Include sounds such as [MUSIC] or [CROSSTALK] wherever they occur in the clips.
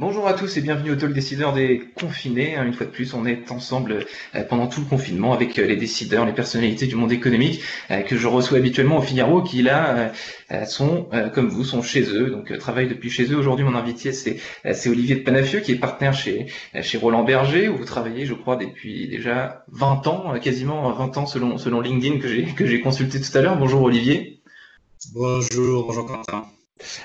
Bonjour à tous et bienvenue au Talk Décideur des confinés. Une fois de plus, on est ensemble euh, pendant tout le confinement avec euh, les décideurs, les personnalités du monde économique euh, que je reçois habituellement au Figaro qui là sont, comme vous, sont chez eux, donc travaillent depuis chez eux. Aujourd'hui, mon invité, c'est Olivier de Panafieux qui est partenaire chez, chez Roland Berger où vous travaillez, je crois, depuis déjà 20 ans, quasiment 20 ans selon, selon LinkedIn que j'ai que j'ai consulté tout à l'heure. Bonjour Olivier. Bonjour, bonjour Quentin.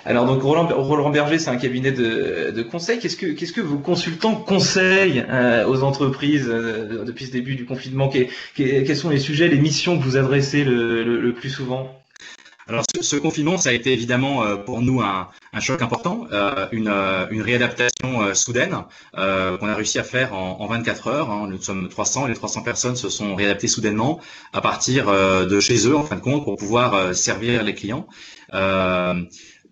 Alors donc Roland, Berger, c'est un cabinet de, conseil. Qu'est-ce que qu'est-ce que vos consultants conseillent euh, aux entreprises euh, depuis ce début du confinement? Quels sont les sujets, les missions que vous adressez le, plus souvent? Alors ce, confinement, ça a été évidemment euh, pour nous un, choc important, une, une, réadaptation soudaine qu'on a réussi à faire en, en 24 heures. Hein. Nous sommes 300, les 300 personnes se sont réadaptées soudainement à partir de chez eux en fin de compte pour pouvoir servir les clients.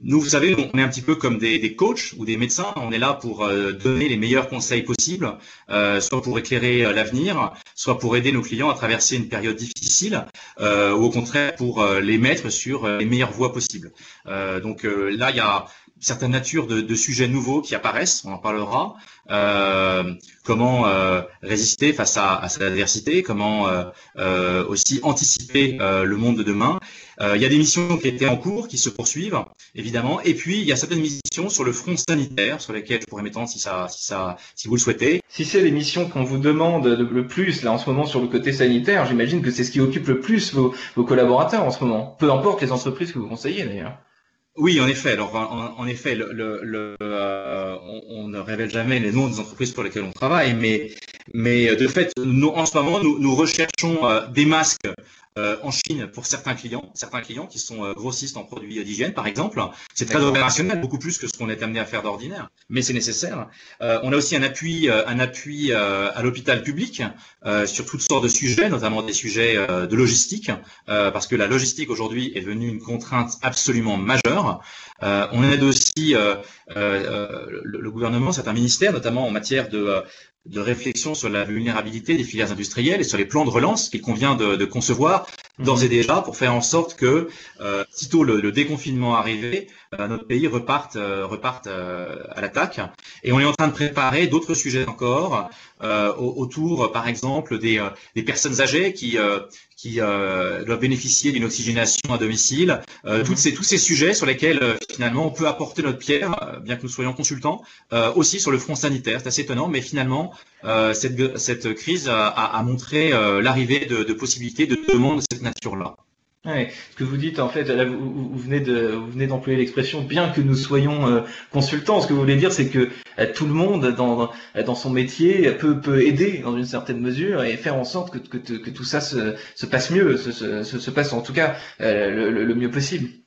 Nous, vous savez, on est un petit peu comme des, des coachs ou des médecins. On est là pour euh, donner les meilleurs conseils possibles, euh, soit pour éclairer euh, l'avenir, soit pour aider nos clients à traverser une période difficile, euh, ou au contraire pour les mettre sur les meilleures voies possibles. donc là, il y a certaines natures de, sujets nouveaux qui apparaissent, on en parlera. Euh, comment euh, résister face à, à, cette adversité, comment euh, aussi anticiper le monde de demain. il y a des missions qui étaient en cours, qui se poursuivent, évidemment. Et puis, il y a certaines missions sur le front sanitaire, sur lesquelles je pourrais m'étendre si, ça, si, ça, si vous le souhaitez. Si c'est les missions qu'on vous demande le plus, là, en ce moment, sur le côté sanitaire, j'imagine que c'est ce qui occupe le plus vos, vos collaborateurs en ce moment. Peu importe les entreprises que vous conseillez, d'ailleurs. Oui, en effet. Alors, en, effet, le, le, euh, on, ne révèle jamais les noms des entreprises pour lesquelles on travaille, mais, mais de fait, nous, en ce moment, nous, recherchons euh, des masques euh, en Chine pour certains clients, certains clients qui sont euh, grossistes en produits d'hygiène, par exemple. C'est très opérationnel, beaucoup plus que ce qu'on est amené à faire d'ordinaire, mais c'est nécessaire. Euh, on a aussi un appui, un appui à l'hôpital public sur toutes sortes de sujets, notamment des sujets de logistique, parce que la logistique aujourd'hui est devenue une contrainte absolument majeure. on aide aussi le, le, gouvernement, certains ministères, notamment en matière de de réflexion sur la vulnérabilité des filières industrielles et sur les plans de relance qu'il convient de, de concevoir d'ores et déjà pour faire en sorte que, euh, sitôt le, le, déconfinement arrivé, euh, notre pays reparte, euh, reparte euh, à l'attaque. Et on est en train de préparer d'autres sujets encore euh, autour, par exemple, des, des personnes âgées qui, qui doivent bénéficier d'une oxygénation à domicile. Mhm. toutes ces, tous ces sujets sur lesquels finalement on peut apporter notre pierre, bien que nous soyons consultants, aussi sur le front sanitaire. C'est assez étonnant, mais finalement, cette, cette crise a, a montré l'arrivée de, de possibilités de demandes de cette nature-là. Ouais, ce que vous dites en fait, là, vous, venez de vous venez d'employer l'expression bien que nous soyons euh, consultants. Ce que vous voulez dire, c'est que euh, tout le monde dans son métier peut aider dans une certaine mesure et faire en sorte que tout ça se, se passe mieux, se, se, se passe en tout cas euh, le mieux possible.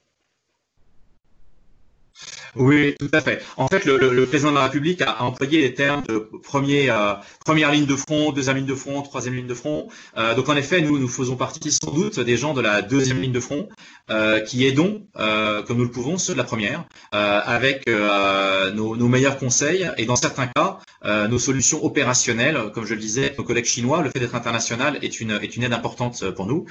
Oui, tout à fait. En fait, le, président de la République a, employé les termes de premier, euh, première ligne de front, deuxième ligne de front, troisième ligne de front. Euh, donc, en effet, nous, nous faisons partie sans doute des gens de la deuxième ligne de front euh, qui aidons, comme nous le pouvons, ceux de la première, avec nos, meilleurs conseils et, dans certains cas, nos solutions opérationnelles. Comme je le disais, nos collègues chinois, le fait d'être international est une, est une aide importante pour nous.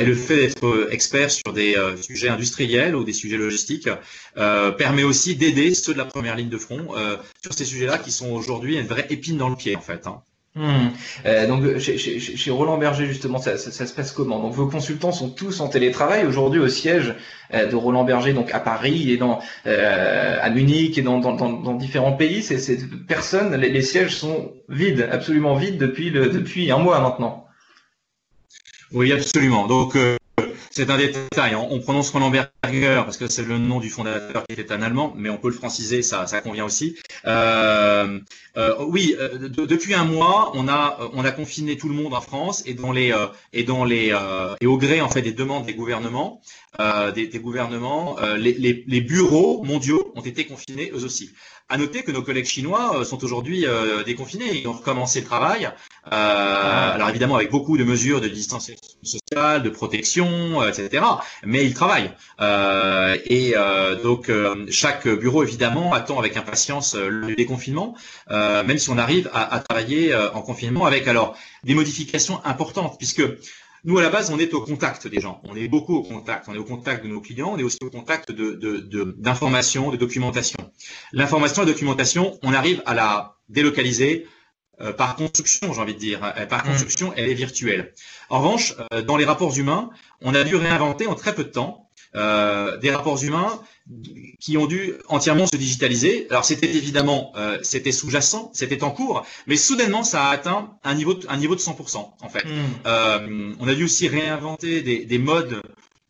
et le fait d'être expert sur des sujets industriels ou des sujets logistiques permet aussi aussi d'aider ceux de la première ligne de front euh, sur ces sujets-là qui sont aujourd'hui une vraie épine dans le pied en fait. Hein. Hmm. Euh, donc chez, chez, chez, Roland Berger justement ça, ça, ça, se passe comment? Donc vos consultants sont tous en télétravail aujourd'hui au siège euh, de Roland Berger donc à Paris et dans euh, à Munich et dans, dans, dans, dans différents pays. C'est, c'est personne les, les, sièges sont vides absolument vides depuis le depuis un mois maintenant. Oui absolument. Donc euh, c'est un détail. On, on prononce Roland Berger parce que c'est le nom du fondateur qui était un Allemand, mais on peut le franciser, ça, convient aussi. Euh, euh, oui, euh, depuis un mois, on a on a confiné tout le monde en France et au gré en fait des demandes des gouvernements, des, gouvernements, les, bureaux mondiaux ont été confinés eux aussi. À noter que nos collègues chinois sont aujourd'hui déconfinés, ils ont recommencé le travail. alors évidemment avec beaucoup de mesures de distanciation sociale, de protection, etc. Mais ils travaillent. et donc chaque bureau évidemment attend avec impatience le déconfinement. Euh, même si on arrive à, à travailler euh, en confinement avec alors des modifications importantes, puisque nous, à la base, on est au contact des gens. On est beaucoup au contact. On est au contact de nos clients. On est aussi au contact d'informations, de, de, de documentation. L'information et la documentation, on arrive à la délocaliser euh, par construction, j'ai envie de dire. Euh, par mm. construction, elle est virtuelle. En revanche, euh, dans les rapports humains, on a dû réinventer en très peu de temps des rapports humains qui ont dû entièrement se digitaliser. Alors c'était évidemment, c'était sous-jacent, c'était en cours, mais soudainement ça a atteint un niveau de, un niveau de 100% en fait. Mm. on a dû aussi réinventer des, des modes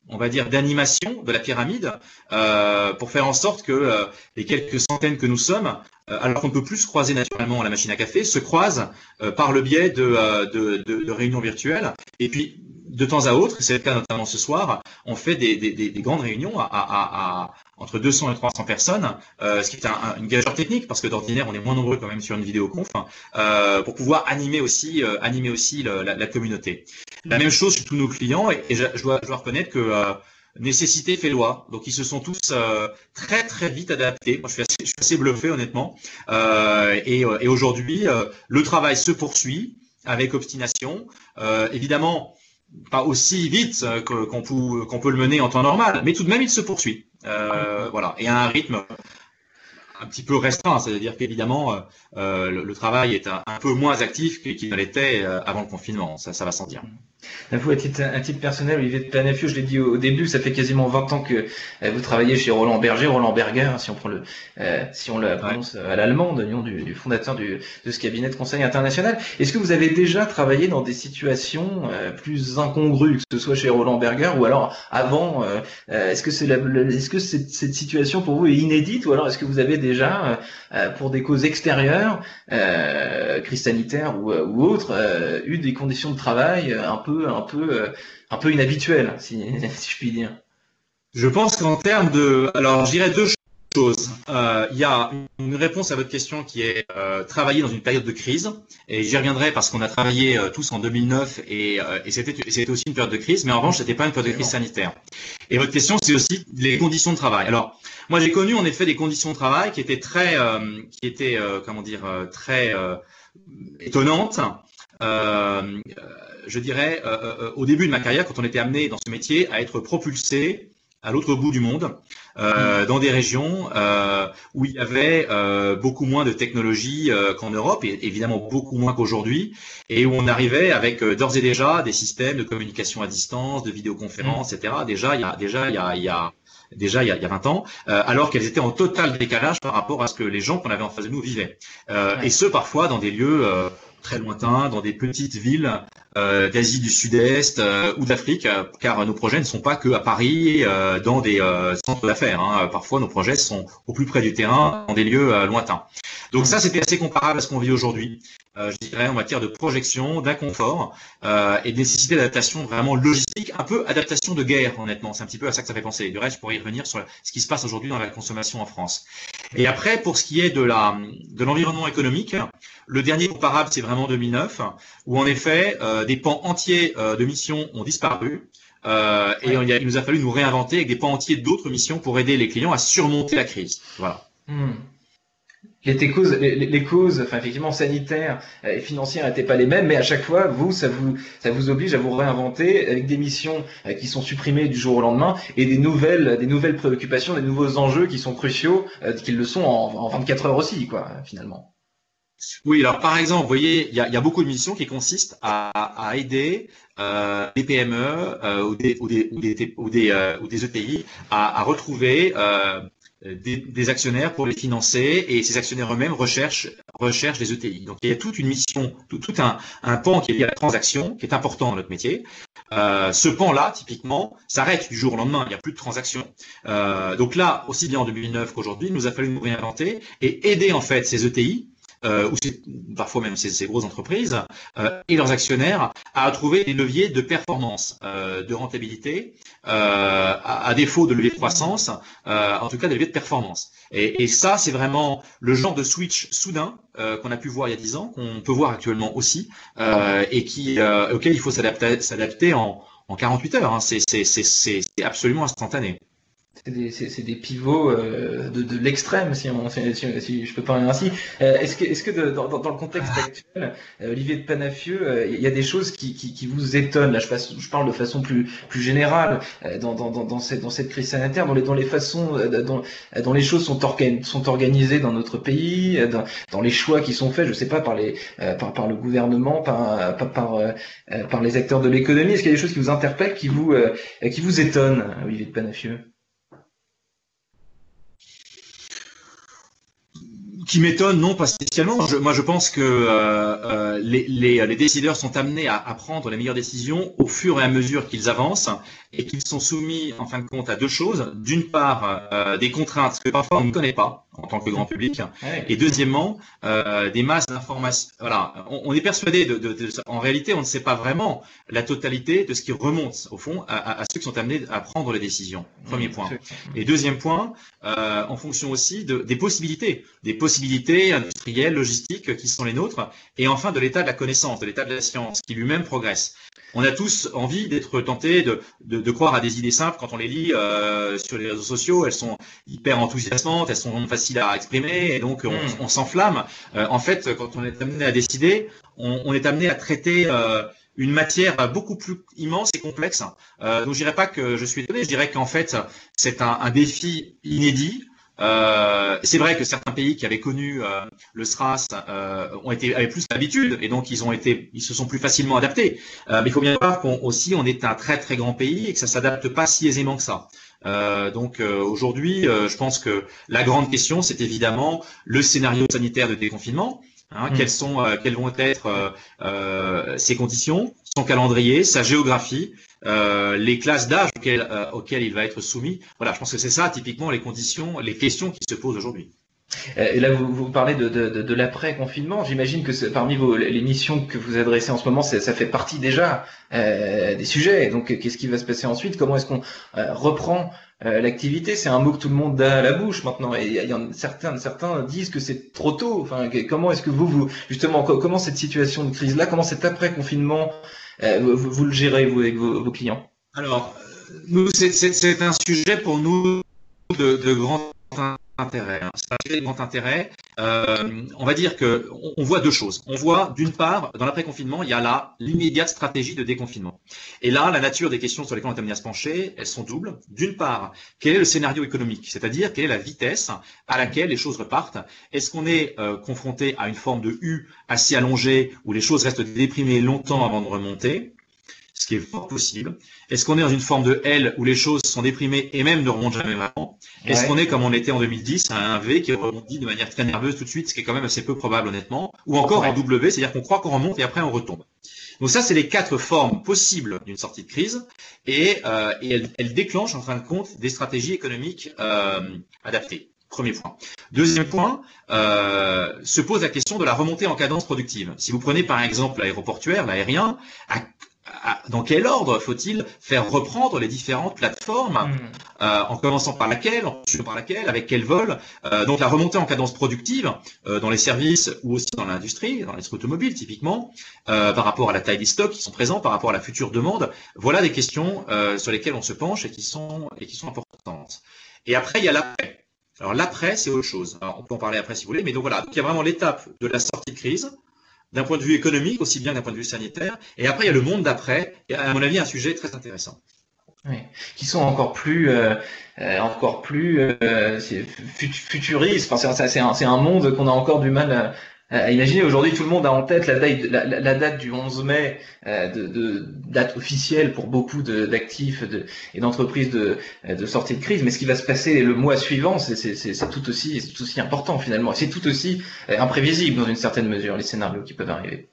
on va dire, d'animation de la pyramide euh, pour faire en sorte que euh, les quelques centaines que nous sommes, euh, alors qu'on ne peut plus se croiser naturellement à la machine à café, se croisent par le biais de, de, de, réunions virtuelles. Et puis, de temps à autre, c'est le cas notamment ce soir, on fait des, des, des grandes réunions à, entre 200 et 300 personnes, euh, ce qui est un, une gageure technique parce que d'ordinaire on est moins nombreux quand même sur une vidéoconf euh, pour pouvoir animer aussi euh, animer aussi la, communauté. La même chose sur tous nos clients et, je, dois, reconnaître que euh, nécessité fait loi. Donc ils se sont tous euh, très très vite adaptés. Moi je suis assez, bluffé honnêtement. et, et aujourd'hui le travail se poursuit avec obstination. évidemment pas aussi vite qu'on peut, qu'on peut le mener en temps normal, mais tout de même il se poursuit. Euh, voilà, et à un rythme un petit peu restreint, c'est-à-dire qu'évidemment euh, euh, le, travail est un, peu moins actif qu'il ne l'était avant le confinement, ça va sans dire. Vous, à titre, un titre personnel, Olivier de Planafio, je l'ai dit au, début, ça fait quasiment 20 ans que euh, vous travaillez chez Roland Berger, Roland Berger, hein, si on prend le, euh, si on le prononce à l'allemande, du, du, fondateur du, de ce cabinet de conseil international. Est-ce que vous avez déjà travaillé dans des situations euh, plus incongrues, que ce soit chez Roland Berger ou alors avant Est-ce que c'est est-ce que cette, cette, situation pour vous est inédite ou alors est-ce que vous avez déjà, pour des causes extérieures, crise sanitaire ou, ou autre, eu des conditions de travail un peu un peu, euh, un peu inhabituel, [LAUGHS] si, je puis dire. Je pense qu'en termes de, alors je dirais deux choses. Euh, il y a une réponse à votre question qui est euh, travailler dans une période de crise, et j'y reviendrai parce qu'on a travaillé tous en 2009 et, et c'était aussi une période de crise, mais en revanche c'était pas une période de crise sanitaire. Et votre question c'est aussi les conditions de travail. Alors moi j'ai connu en effet des conditions de travail qui étaient très, qui étaient comment dire très étonnantes je dirais, euh, euh, au début de ma carrière, quand on était amené dans ce métier à être propulsé à l'autre bout du monde, euh, dans des régions euh, où il y avait euh, beaucoup moins de technologies qu'en Europe, et évidemment beaucoup moins qu'aujourd'hui, et où on arrivait avec d'ores et déjà des systèmes de communication à distance, de vidéoconférence, etc. Déjà, il y a déjà il y a, il y a déjà il y a, il y a 20 ans, alors qu'elles étaient en total décalage par rapport à ce que les gens qu'on avait en face de nous vivaient. Et ce, parfois dans des lieux très lointains, dans des petites villes euh, d'Asie du Sud-Est euh, ou d'Afrique, euh, car nos projets ne sont pas que à Paris, dans des centres d'affaires. Hein. Parfois, nos projets sont au plus près du terrain, dans des lieux lointains. Donc ça, c'était assez comparable à ce qu'on vit aujourd'hui, je dirais, en matière de projection, d'inconfort et de nécessité d'adaptation vraiment logistique, un peu adaptation de guerre, honnêtement. C'est un petit peu à ça que ça fait penser. Du reste, je pourrais y revenir sur ce qui se passe aujourd'hui dans la consommation en France. Et après, pour ce qui est de la de l'environnement économique, le dernier comparable, c'est vraiment 2009, où en effet, euh, des pans entiers euh, de missions ont disparu. Euh, et il, nous a fallu nous réinventer avec des pans entiers d'autres missions pour aider les clients à surmonter la crise. Voilà. Hmm. Les causes, les, causes, enfin effectivement sanitaires et financières n'étaient pas les mêmes, mais à chaque fois, vous, ça vous, ça vous oblige à vous réinventer avec des missions qui sont supprimées du jour au lendemain et des nouvelles, des nouvelles préoccupations, des nouveaux enjeux qui sont cruciaux, qu'ils le sont en, en 24 heures aussi, quoi, finalement. Oui, alors par exemple, vous voyez, il y a, beaucoup de missions qui consistent à, aider euh, les PME euh, ou, des, ou, des, ou, des, ou, des, euh, ou des ETI à, retrouver euh, des, actionnaires pour les financer et ces actionnaires eux-mêmes recherchent, recherchent les ETI. Donc il y a toute une mission, tout, un, un, pan qui est lié à la transaction, qui est important dans notre métier. Euh, ce pan-là, typiquement, s'arrête du jour au lendemain, il n'y a plus de transaction. Euh, donc là, aussi bien en 2009 qu'aujourd'hui, nous a fallu nous réinventer et aider en fait ces ETI euh, ou parfois même ces, grosses entreprises, euh, et leurs actionnaires à trouver des leviers de performance, euh, de rentabilité, euh, à, à, défaut de levier de croissance, euh, en tout cas des leviers de performance. Et, et ça, c'est vraiment le genre de switch soudain euh, qu'on a pu voir il y a 10 ans, qu'on peut voir actuellement aussi, et qui, auquel il faut s'adapter en, en 48 heures. Hein. C'est absolument instantané. C'est des, pivots euh, de, l'extrême, si, si, je peux parler ainsi. Euh, est-ce que, est -ce que dans, le contexte [LAUGHS] actuel, euh, Olivier de Panafieux, il y a des choses qui, vous étonnent? Là, je, je, parle de façon plus, plus générale dans, dans, cette, dans cette crise sanitaire, dans les, dans les façons, dans, les choses sont, sont organisées dans notre pays, dans, les choix qui sont faits, je sais pas, par, les, par, par le gouvernement, par, par, par, par les acteurs de l'économie. Est-ce qu'il y a des choses qui vous interpellent, qui vous, qui vous étonnent, Olivier de Panafieux qui m'étonne, non, pas spécialement. moi, je pense que euh, euh, les, les, les, décideurs sont amenés à, à, prendre les meilleures décisions au fur et à mesure qu'ils avancent et qu'ils sont soumis, en fin de compte, à deux choses. D'une part, euh, des contraintes que parfois on ne connaît pas en tant que grand public, et deuxièmement, euh, des masses d'informations. Voilà, on, on, est persuadé de, de, de, en réalité, on ne sait pas vraiment la totalité de ce qui remonte au fond à, à ceux qui sont amenés à prendre les décisions. Premier point. Et deuxième point, euh, en fonction aussi de, des possibilités, des possibilités industrielles, logistiques qui sont les nôtres, et enfin de l'état de la connaissance, de l'état de la science qui lui-même progresse on a tous envie d'être tentés de, de, croire à des idées simples quand on les lit euh, sur les réseaux sociaux. Elles sont hyper enthousiasmantes, elles sont faciles à exprimer, et donc on, hmm. s'enflamme. Euh, en fait, quand on est amené à décider, on, est amené à traiter euh, une matière beaucoup plus immense et complexe. donc je dirais pas que je suis étonné, je dirais qu'en fait c'est un, un défi inédit. Euh, c'est vrai que certains pays qui avaient connu euh, le SRAS euh, ont été avaient plus d'habitude et donc ils ont été, ils se sont plus facilement adaptés. mais il faut bien voir qu'on aussi on est un très très grand pays et que ça s'adapte pas si aisément que ça. donc aujourd'hui, je pense que la grande question, c'est évidemment le scénario sanitaire de déconfinement. Hein, mmh. Quelles sont, quelles vont être ces conditions, son calendrier, sa géographie, euh, les classes d'âge euh, auxquelles, il va être soumis. Voilà, je pense que c'est ça typiquement les conditions, les questions qui se posent aujourd'hui. Euh, et là, vous, vous parlez de, de, de, l'après-confinement. J'imagine que parmi vos, les missions que vous adressez en ce moment, ça fait partie déjà euh, des sujets. Donc, qu'est-ce qui va se passer ensuite? Comment est-ce qu'on reprend l'activité? C'est un mot que tout le monde a à la bouche maintenant. Et y a, certains, certains disent que c'est trop tôt. Enfin, comment est-ce que vous, vous justement, comment cette situation de crise-là, comment cet après-confinement euh, vous, le gérez, vous, avec vos, clients? Alors, euh, nous, c'est un sujet pour nous de, de grand intérêt. Hein. C'est un sujet de grand intérêt. Euh, on va dire que on, voit deux choses. On voit d'une part, dans l'après-confinement, il y a là l'immédiate stratégie de déconfinement. Et là, la nature des questions sur lesquelles on est amené à se pencher, elles sont doubles. D'une part, quel est le scénario économique, c'est-à-dire quelle est la vitesse à laquelle les choses repartent? Est-ce qu'on est, euh, confronté à une forme de U assez allongée où les choses restent déprimées longtemps avant de remonter? Ce qui est fort possible. Est-ce qu'on est dans une forme de L où les choses sont déprimées et même ne remontent jamais vraiment? Est-ce qu'on est comme on était en 2010 à un V qui rebondit de manière très nerveuse tout de suite, ce qui est quand même assez peu probable honnêtement, ou encore en W, c'est-à-dire qu'on croit qu'on remonte et après on retombe. Donc ça, c'est les quatre formes possibles d'une sortie de crise et, euh, et elle, déclenche en fin de compte des stratégies économiques euh, adaptées. Premier point. Deuxième point, euh, se pose la question de la remontée en cadence productive. Si vous prenez par exemple l'aéroportuaire, l'aérien, à dans quel ordre faut-il faire reprendre les différentes plateformes, hmm. euh, en commençant par laquelle, en par laquelle, avec quel vol. Euh, donc la remontée en cadence productive euh, dans les services ou aussi dans l'industrie, dans les automobiles typiquement, par rapport à la taille des stocks qui sont présents, par rapport à la future demande. Voilà des questions sur lesquelles on se penche et qui sont et qui sont importantes. Et après il y a l'après. Alors l'après c'est autre chose. on peut en parler après si vous voulez, mais donc voilà, il y a vraiment l'étape de la sortie de crise d'un point de vue économique, aussi bien d'un point de vue sanitaire. Et après, il y a le monde d'après, à mon avis, un sujet très intéressant. Oui. Qui sont encore plus, euh, euh encore plus euh, futuristes. C'est un, un, monde qu'on a encore du mal à, euh, imaginez aujourd'hui tout le monde a en tête la date, du 11 mai, euh, de, date officielle pour beaucoup d'actifs et d'entreprises de, de, sortie de crise, mais ce qui va se passer le mois suivant, c'est tout aussi, tout aussi important finalement. C'est tout aussi euh, imprévisible dans une certaine mesure les scénarios qui peuvent arriver.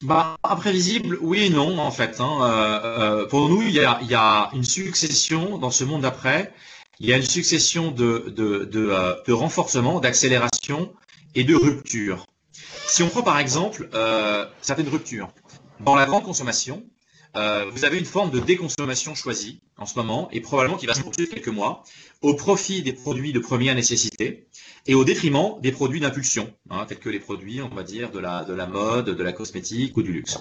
Bah, imprévisible, oui et non en fait. Hein. pour nous, il y, a, y a une succession dans ce monde d'après. Il y a une succession de, de, de, de renforcement, d'accélération et de rupture. Si on prend par exemple euh, certaines ruptures, dans la grande consommation, euh, vous avez une forme de déconsommation choisie en ce moment et probablement qui va se poursuivre quelques mois au profit des produits de première nécessité et au détriment des produits d'impulsion, hein, tels que les produits, on va dire, de la, de la mode, de la cosmétique ou du luxe.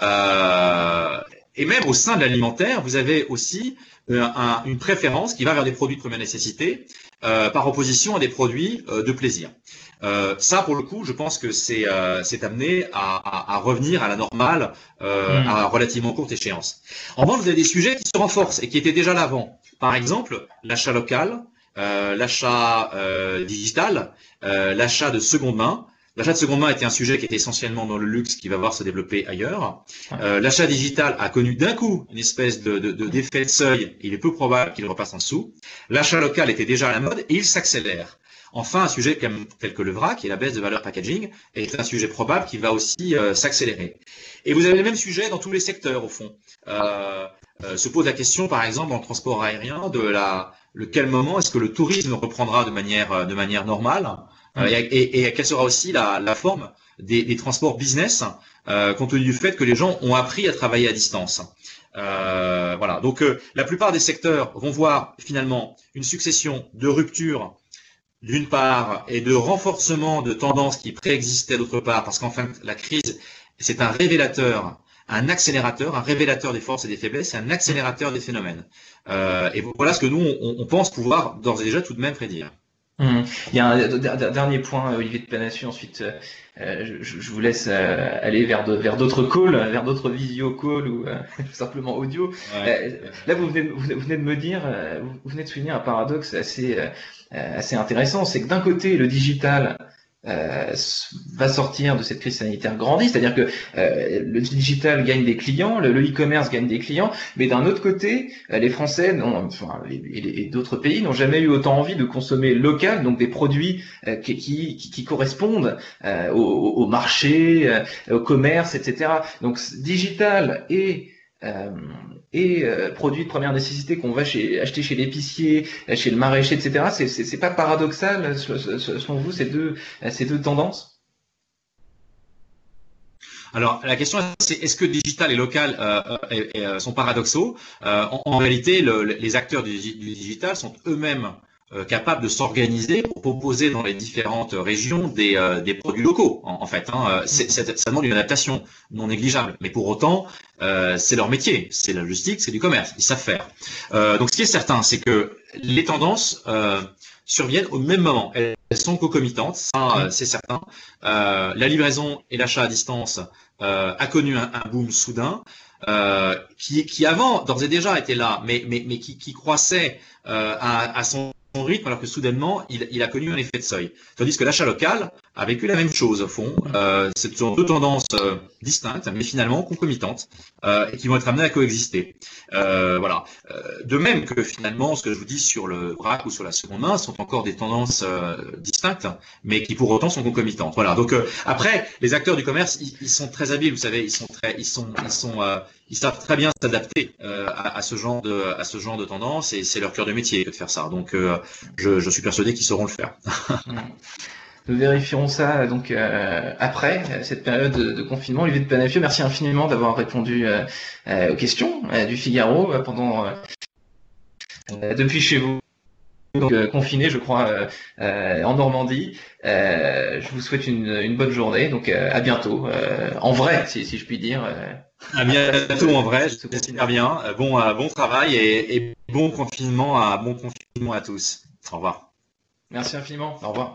Euh, Et même au sein de l'alimentaire, vous avez aussi une préférence qui va vers des produits de première nécessité par opposition à des produits de plaisir. Euh, ça, pour le coup, je pense que c'est euh, amené à, à, à, revenir à la normale euh, hmm. à relativement courte échéance. En revanche, vous avez des sujets qui se renforcent et qui étaient déjà là avant. Par exemple, l'achat local, euh, l'achat euh, digital, l'achat de seconde main. L'achat de seconde main était un sujet qui était essentiellement dans le luxe, qui va voir se développer ailleurs. l'achat digital a connu d'un coup une espèce de d'effet de, de seuil. Il est peu probable qu'il repasse en dessous. L'achat local était déjà à la mode et il s'accélère. Enfin, un sujet tel que le vrac et la baisse de valeur packaging est un sujet probable qui va aussi euh, s'accélérer. Et vous avez le même sujet dans tous les secteurs, au fond. Euh, euh, se pose la question, par exemple, en transport aérien, de la, le quel moment est-ce que le tourisme reprendra de manière, de manière normale et, et, quelle sera aussi la, la forme des, des, transports business, compte tenu du fait que les gens ont appris à travailler à distance. voilà. Donc, la plupart des secteurs vont voir finalement une succession de ruptures d'une part, et de renforcement de tendances qui préexistaient d'autre part, parce qu'enfin, la crise, c'est un révélateur, un accélérateur, un révélateur des forces et des faiblesses, un accélérateur des phénomènes. Euh, et voilà ce que nous, on, pense pouvoir d'ores et déjà tout de même prédire. Hum. Il y a un, dernier point, Olivier de Panassu, ensuite euh, euh, je, vous laisse aller vers d'autres calls, vers d'autres visio calls ou [LAUGHS] simplement audio. là, vous venez, vous venez de me dire, vous venez de souligner un paradoxe assez euh, assez intéressant, c'est que d'un côté, le digital euh, va sortir de cette crise sanitaire grandie, c'est-à-dire que euh, le digital gagne des clients, le e-commerce gagne des clients, mais d'un autre côté, les Français enfin, et, d'autres pays n'ont jamais eu autant envie de consommer local, donc des produits qui, qui, qui, correspondent au, au, marché, au commerce, etc. Donc digital et euh, et euh, produits de première nécessité qu'on va acheter chez l'épicier, chez le maraîcher, etc. C'est pas paradoxal selon vous ces deux ces deux tendances? Alors la question c'est est-ce que digital et local euh, sont paradoxaux? En, réalité, les acteurs du, digital sont eux-mêmes capable de s'organiser pour proposer dans les différentes régions des, euh, des produits locaux. En, fait, hein. Euh, c'est, ça demande une adaptation non négligeable. Mais pour autant, c'est leur métier, c'est la logistique, c'est du commerce, ils savent faire. donc, ce qui est certain, c'est que les tendances surviennent au même moment. Elles sont concomitantes, ça c'est certain. la livraison et l'achat à distance a connu un, un boom soudain. qui, qui avant d'ores et déjà était là, mais, mais, mais qui, qui croissait à, à son rythme alors que soudainement il, a connu un effet de seuil. Tandis que l'achat local a vécu la même chose au fond. Euh, ce sont deux tendances euh, distinctes mais finalement concomitantes euh, et qui vont être amenées à coexister. Euh, voilà. de même que finalement ce que je vous dis sur le vrac ou sur la seconde main sont encore des tendances distinctes mais qui pour autant sont concomitantes. Voilà. Donc après les acteurs du commerce ils, sont très habiles, vous savez, ils sont très ils sont ils sont ils savent très bien s'adapter à, ce genre de à ce genre de tendance et c'est leur cœur de métier de faire ça. Donc je, suis persuadé qu'ils sauront le faire. [LAUGHS] Nous vérifierons ça donc euh, après cette période de, confinement. Olivier de Panafio, merci infiniment d'avoir répondu euh, euh, aux questions du Figaro pendant depuis chez vous. Donc confiné, je crois, en Normandie. je vous souhaite une, bonne journée. Donc à bientôt, en vrai, si, je puis dire. À bientôt en vrai, j'espère bien. Bon, bon travail et, et bon confinement à bon confinement à tous. Au revoir. Merci infiniment. Au revoir.